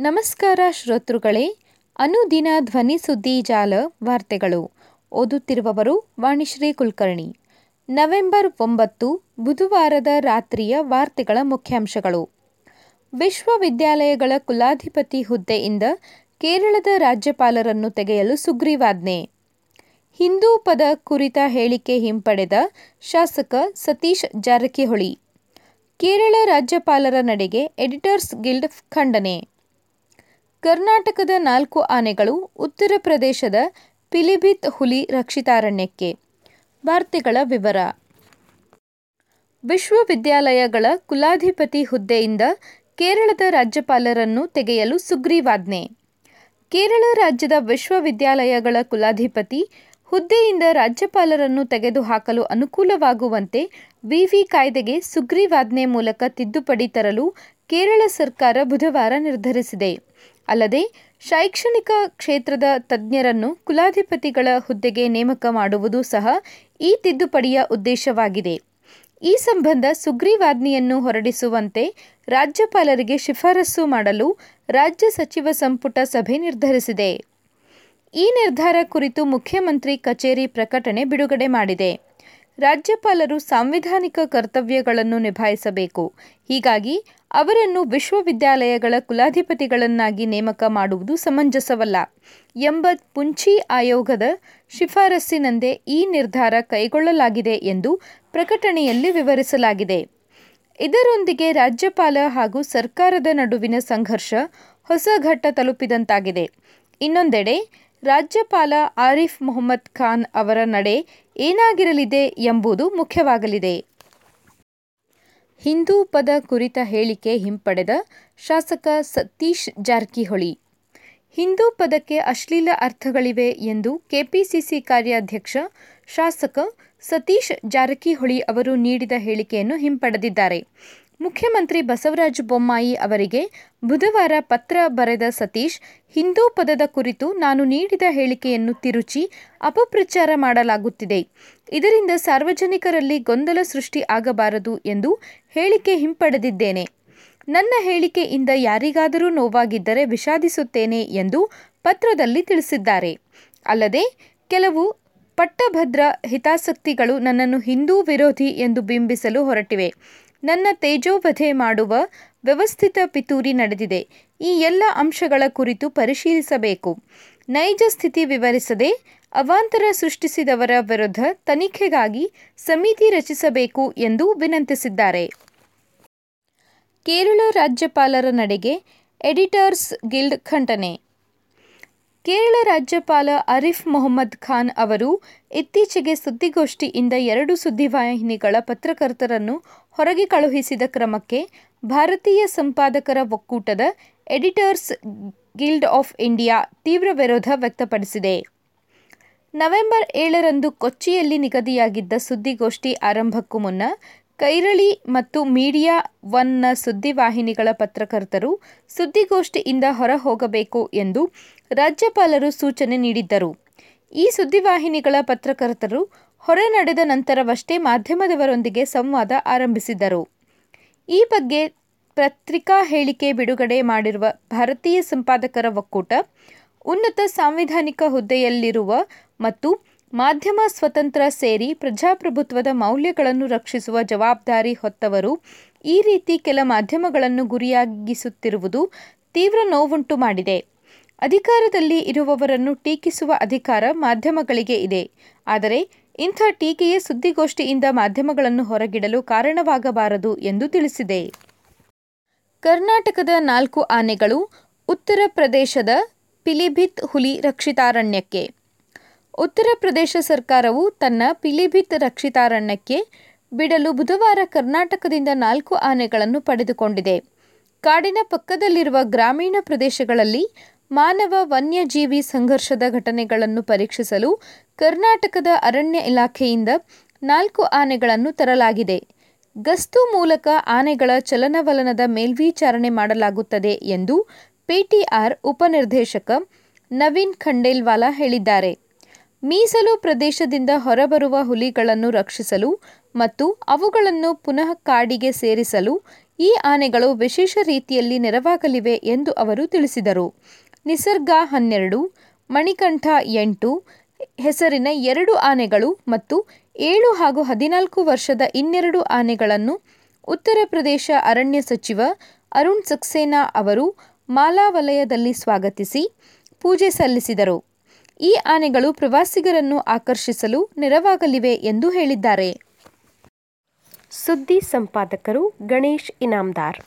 ನಮಸ್ಕಾರ ಶ್ರೋತೃಗಳೇ, ಅನುದಿನ ಧ್ವನಿ ಸುದ್ದಿ ಜಾಲ ವಾರ್ತೆಗಳು. ಓದುತ್ತಿರುವವರು ವಾಣಿಶ್ರೀ ಕುಲಕರ್ಣಿ. ನವೆಂಬರ್ ಒಂಬತ್ತು, ಬುಧವಾರದ ರಾತ್ರಿಯ ವಾರ್ತೆಗಳ ಮುಖ್ಯಾಂಶಗಳು. ವಿಶ್ವವಿದ್ಯಾಲಯಗಳ ಕುಲಾಧಿಪತಿ ಹುದ್ದೆಯಿಂದ ಕೇರಳದ ರಾಜ್ಯಪಾಲರನ್ನು ತೆಗೆಯಲು ಸುಗ್ರೀವಾಜ್ಞೆ. ಹಿಂದೂ ಪದ ಕುರಿತ ಹೇಳಿಕೆ ಹಿಂಪಡೆದ ಶಾಸಕ ಸತೀಶ್ ಜಾರಕಿಹೊಳಿ. ಕೇರಳ ರಾಜ್ಯಪಾಲರ ನಡೆಗೆ ಎಡಿಟರ್ಸ್ ಗಿಲ್ಡ್ ಖಂಡನೆ. ಕರ್ನಾಟಕದ ನಾಲ್ಕು ಆನೆಗಳು ಉತ್ತರ ಪ್ರದೇಶದ ಪಿಲಿಭಿತ್ ಹುಲಿ ರಕ್ಷಿತಾರಣ್ಯಕ್ಕೆ. ವಾರ್ತೆಗಳ ವಿವರ. ವಿಶ್ವವಿದ್ಯಾಲಯಗಳ ಕುಲಾಧಿಪತಿ ಹುದ್ದೆಯಿಂದ ಕೇರಳದ ರಾಜ್ಯಪಾಲರನ್ನು ತೆಗೆಯಲು ಸುಗ್ರೀವಾಜ್ಞೆ. ಕೇರಳ ರಾಜ್ಯದ ವಿಶ್ವವಿದ್ಯಾಲಯಗಳ ಕುಲಾಧಿಪತಿ ಹುದ್ದೆಯಿಂದ ರಾಜ್ಯಪಾಲರನ್ನು ತೆಗೆದುಹಾಕಲು ಅನುಕೂಲವಾಗುವಂತೆ ವಿವಿ ಕಾಯ್ದೆಗೆ ಸುಗ್ರೀವಾಜ್ಞೆ ಮೂಲಕ ತಿದ್ದುಪಡಿ ತರಲು ಕೇರಳ ಸರ್ಕಾರ ಬುಧವಾರ ನಿರ್ಧರಿಸಿದೆ. ಅಲ್ಲದೆ ಶೈಕ್ಷಣಿಕ ಕ್ಷೇತ್ರದ ತಜ್ಞರನ್ನು ಕುಲಾಧಿಪತಿಗಳ ಹುದ್ದೆಗೆ ನೇಮಕ ಮಾಡುವುದು ಸಹ ಈ ತಿದ್ದುಪಡಿಯ ಉದ್ದೇಶವಾಗಿದೆ. ಈ ಸಂಬಂಧ ಸುಗ್ರೀವಾಜ್ಞೆಯನ್ನು ಹೊರಡಿಸುವಂತೆ ರಾಜ್ಯಪಾಲರಿಗೆ ಶಿಫಾರಸು ಮಾಡಲು ರಾಜ್ಯ ಸಚಿವ ಸಂಪುಟ ಸಭೆ ನಿರ್ಧರಿಸಿದೆ. ಈ ನಿರ್ಧಾರ ಕುರಿತು ಮುಖ್ಯಮಂತ್ರಿ ಕಚೇರಿ ಪ್ರಕಟಣೆ ಬಿಡುಗಡೆ ಮಾಡಿದೆ. ರಾಜ್ಯಪಾಲರು ಸಾಂವಿಧಾನಿಕ ಕರ್ತವ್ಯಗಳನ್ನು ನಿಭಾಯಿಸಬೇಕು. ಹೀಗಾಗಿ ಅವರನ್ನು ವಿಶ್ವವಿದ್ಯಾಲಯಗಳ ಕುಲಾಧಿಪತಿಗಳನ್ನಾಗಿ ನೇಮಕ ಮಾಡುವುದು ಸಮಂಜಸವಲ್ಲ. ಎಂಬ ಪುಂಚಿ ಆಯೋಗದ ಶಿಫಾರಸ್ಸಿನಂದೇ ಈ ನಿರ್ಧಾರ ಕೈಗೊಳ್ಳಲಾಗಿದೆ ಎಂದು ಪ್ರಕಟಣೆಯಲ್ಲಿ ವಿವರಿಸಲಾಗಿದೆ. ಇದರೊಂದಿಗೆ ರಾಜ್ಯಪಾಲ ಹಾಗೂ ಸರ್ಕಾರದ ನಡುವಿನ ಸಂಘರ್ಷ ಹೊಸ ಘಟ್ಟ ತಲುಪಿದಂತಾಗಿದೆ. ಇನ್ನೊಂದೆಡೆ ರಾಜ್ಯಪಾಲ ಆರಿಫ್ ಮೊಹಮ್ಮದ್ ಖಾನ್ ಅವರ ನಡೆ ಏನಾಗಿರಲಿದೆ ಎಂಬುದು ಮುಖ್ಯವಾಗಲಿದೆ. ಹಿಂದೂ ಪದ ಕುರಿತ ಹೇಳಿಕೆ ಹಿಂಪಡೆದ ಶಾಸಕ ಸತೀಶ್ ಜಾರಕಿಹೊಳಿ. ಹಿಂದೂ ಪದಕ್ಕೆ ಅಶ್ಲೀಲ ಅರ್ಥಗಳಿವೆ ಎಂದು ಕೆಪಿಸಿಸಿ ಕಾರ್ಯಾಧ್ಯಕ್ಷ ಶಾಸಕ ಸತೀಶ್ ಜಾರಕಿಹೊಳಿ ಅವರು ನೀಡಿದ ಹೇಳಿಕೆಯನ್ನು ಹಿಂಪಡೆದಿದ್ದಾರೆ. ಮುಖ್ಯಮಂತ್ರಿ ಬಸವರಾಜ ಬೊಮ್ಮಾಯಿ ಅವರಿಗೆ ಬುಧವಾರ ಪತ್ರ ಬರೆದ ಸತೀಶ್, ಹಿಂದೂ ಪದದ ಕುರಿತು ನಾನು ನೀಡಿದ ಹೇಳಿಕೆಯನ್ನು ತಿರುಚಿ ಅಪಪ್ರಚಾರ ಮಾಡಲಾಗುತ್ತಿದೆ. ಇದರಿಂದ ಸಾರ್ವಜನಿಕರಲ್ಲಿ ಗೊಂದಲ ಸೃಷ್ಟಿ ಆಗಬಾರದು ಎಂದು ಹೇಳಿಕೆ ಹಿಂಪಡೆದಿದ್ದೇನೆ. ನನ್ನ ಹೇಳಿಕೆಯಿಂದ ಯಾರಿಗಾದರೂ ನೋವಾಗಿದ್ದರೆ ವಿಷಾದಿಸುತ್ತೇನೆ ಎಂದು ಪತ್ರದಲ್ಲಿ ತಿಳಿಸಿದ್ದಾರೆ. ಅಲ್ಲದೆ, ಕೆಲವು ಪಟ್ಟಭದ್ರ ಹಿತಾಸಕ್ತಿಗಳು ನನ್ನನ್ನು ಹಿಂದೂ ವಿರೋಧಿ ಎಂದು ಬಿಂಬಿಸಲು ಹೊರಟಿವೆ. ನನ್ನ ತೇಜೋವಧೆ ಮಾಡುವ ವ್ಯವಸ್ಥಿತ ಪಿತೂರಿ ನಡೆದಿದೆ. ಈ ಎಲ್ಲ ಅಂಶಗಳ ಕುರಿತು ಪರಿಶೀಲಿಸಬೇಕು. ನೈಜ ಸ್ಥಿತಿ ವಿವರಿಸದೆ ಅವಾಂತರ ಸೃಷ್ಟಿಸಿದವರ ವಿರುದ್ಧ ತನಿಖೆಗಾಗಿ ಸಮಿತಿ ರಚಿಸಬೇಕು ಎಂದು ವಿನಂತಿಸಿದ್ದಾರೆ. ಕೇರಳ ರಾಜ್ಯಪಾಲರ ನಡೆಗೆ ಎಡಿಟರ್ಸ್ ಗಿಲ್ಡ್ ಖಂಡನೆ. ಕೇರಳ ರಾಜ್ಯಪಾಲ ಅರಿಫ್ ಮೊಹಮ್ಮದ್ ಖಾನ್ ಅವರು ಇತ್ತೀಚೆಗೆ ಸುದ್ದಿಗೋಷ್ಠಿಯಿಂದ ಎರಡು ಸುದ್ದಿವಾಹಿನಿಗಳ ಪತ್ರಕರ್ತರನ್ನು ಹೊರಗೆ ಕಳುಹಿಸಿದ ಕ್ರಮಕ್ಕೆ ಭಾರತೀಯ ಸಂಪಾದಕರ ಒಕ್ಕೂಟದ ಎಡಿಟರ್ಸ್ ಗಿಲ್ಡ್ ಆಫ್ ಇಂಡಿಯಾ ತೀವ್ರ ವಿರೋಧ ವ್ಯಕ್ತಪಡಿಸಿದೆ. ನವೆಂಬರ್ ಏಳರಂದು ಕೊಚ್ಚಿಯಲ್ಲಿ ನಿಗದಿಯಾಗಿದ್ದ ಸುದ್ದಿಗೋಷ್ಠಿ ಆರಂಭಕ್ಕೂ ಮುನ್ನ ಕೈರಳಿ ಮತ್ತು ಮೀಡಿಯಾ ಒನ್ನ ಸುದ್ದಿವಾಹಿನಿಗಳ ಪತ್ರಕರ್ತರು ಸುದ್ದಿಗೋಷ್ಠಿಯಿಂದ ಹೊರ ಹೋಗಬೇಕು ಎಂದು ರಾಜ್ಯಪಾಲರು ಸೂಚನೆ ನೀಡಿದ್ದರು. ಈ ಸುದ್ದಿವಾಹಿನಿಗಳ ಪತ್ರಕರ್ತರು ಹೊರ ನಡೆದ ನಂತರವಷ್ಟೇ ಮಾಧ್ಯಮದವರೊಂದಿಗೆ ಸಂವಾದ ಆರಂಭಿಸಿದರು. ಈ ಬಗ್ಗೆ ಪತ್ರಿಕಾ ಹೇಳಿಕೆ ಬಿಡುಗಡೆ ಮಾಡಿರುವ ಭಾರತೀಯ ಸಂಪಾದಕರ ಒಕ್ಕೂಟ ಉನ್ನತ ಸಾಂವಿಧಾನಿಕ ಹುದ್ದೆಯಲ್ಲಿರುವ ಮತ್ತು ಮಾಧ್ಯಮ ಸ್ವತಂತ್ರ ಸೇರಿ ಪ್ರಜಾಪ್ರಭುತ್ವದ ಮೌಲ್ಯಗಳನ್ನು ರಕ್ಷಿಸುವ ಜವಾಬ್ದಾರಿ ಹೊತ್ತವರು ಈ ರೀತಿ ಕೆಲ ಮಾಧ್ಯಮಗಳನ್ನು ಗುರಿಯಾಗಿಸುತ್ತಿರುವುದು ತೀವ್ರ ನೋವುಂಟು ಮಾಡಿದೆ. ಅಧಿಕಾರದಲ್ಲಿ ಇರುವವರನ್ನು ಟೀಕಿಸುವ ಅಧಿಕಾರ ಮಾಧ್ಯಮಗಳಿಗೆ ಇದೆ. ಆದರೆ ಇಂಥ ಟೀಕೆಯೇ ಸುದ್ದಿಗೋಷ್ಠಿಯಿಂದ ಮಾಧ್ಯಮಗಳನ್ನು ಹೊರಗಿಡಲು ಕಾರಣವಾಗಬಾರದು ಎಂದು ತಿಳಿಸಿದೆ. ಕರ್ನಾಟಕದ ನಾಲ್ಕು ಆನೆಗಳು ಉತ್ತರ ಪ್ರದೇಶದ ಪಿಲಿಭಿತ್ ಹುಲಿ ರಕ್ಷಿತಾರಣ್ಯಕ್ಕೆ ಉತ್ತರ ಪ್ರದೇಶ ಸರ್ಕಾರವು ತನ್ನ ಪಿಲಿಭಿತ್ ರಕ್ಷಿತಾರಣ್ಯಕ್ಕೆ ಬಿಡಲು ಬುಧವಾರ ಕರ್ನಾಟಕದಿಂದ ನಾಲ್ಕು ಆನೆಗಳನ್ನು ಪಡೆದುಕೊಂಡಿದೆ. ಕಾಡಿನ ಪಕ್ಕದಲ್ಲಿರುವ ಗ್ರಾಮೀಣ ಪ್ರದೇಶಗಳಲ್ಲಿ ಮಾನವ ವನ್ಯಜೀವಿ ಸಂಘರ್ಷದ ಘಟನೆಗಳನ್ನು ಪರೀಕ್ಷಿಸಲು ಕರ್ನಾಟಕದ ಅರಣ್ಯ ಇಲಾಖೆಯಿಂದ ನಾಲ್ಕು ಆನೆಗಳನ್ನು ತರಲಾಗಿದೆ. ಗಸ್ತು ಮೂಲಕ ಆನೆಗಳ ಚಲನವಲನದ ಮೇಲ್ವಿಚಾರಣೆ ಮಾಡಲಾಗುತ್ತದೆ ಎಂದು ಪಿಟಿಆರ್ ಉಪನಿರ್ದೇಶಕ ನವೀನ್ ಖಂಡೇಲ್ವಾಲಾ ಹೇಳಿದ್ದಾರೆ. ಮೀಸಲು ಪ್ರದೇಶದಿಂದ ಹೊರಬರುವ ಹುಲಿಗಳನ್ನು ರಕ್ಷಿಸಲು ಮತ್ತು ಅವುಗಳನ್ನು ಪುನಃ ಕಾಡಿಗೆ ಸೇರಿಸಲು ಈ ಆನೆಗಳು ವಿಶೇಷ ರೀತಿಯಲ್ಲಿ ನೆರವಾಗಲಿವೆ ಎಂದು ಅವರು ತಿಳಿಸಿದರು. ನಿಸರ್ಗ ಹನ್ನೆರಡು, ಮಣಿಕಂಠ ಎಂಟು ಹೆಸರಿನ ಎರಡು ಆನೆಗಳು ಮತ್ತು ಏಳು ಹಾಗೂ ಹದಿನಾಲ್ಕು ವರ್ಷದ ಇನ್ನೆರಡು ಆನೆಗಳನ್ನು ಉತ್ತರ ಪ್ರದೇಶ ಅರಣ್ಯ ಸಚಿವ ಅರುಣ್ ಸಕ್ಸೇನಾ ಅವರು ಮಾಲಾ ವಲಯದಲ್ಲಿ ಸ್ವಾಗತಿಸಿ, ಪೂಜೆ ಸಲ್ಲಿಸಿದರು. ಈ ಆನೆಗಳು ಪ್ರವಾಸಿಗರನ್ನು ಆಕರ್ಷಿಸಲು ನೆರವಾಗಲಿವೆ ಎಂದು ಹೇಳಿದ್ದಾರೆ. ಸುದ್ದಿ ಸಂಪಾದಕರು ಗಣೇಶ್ ಇನಾಮದಾರ್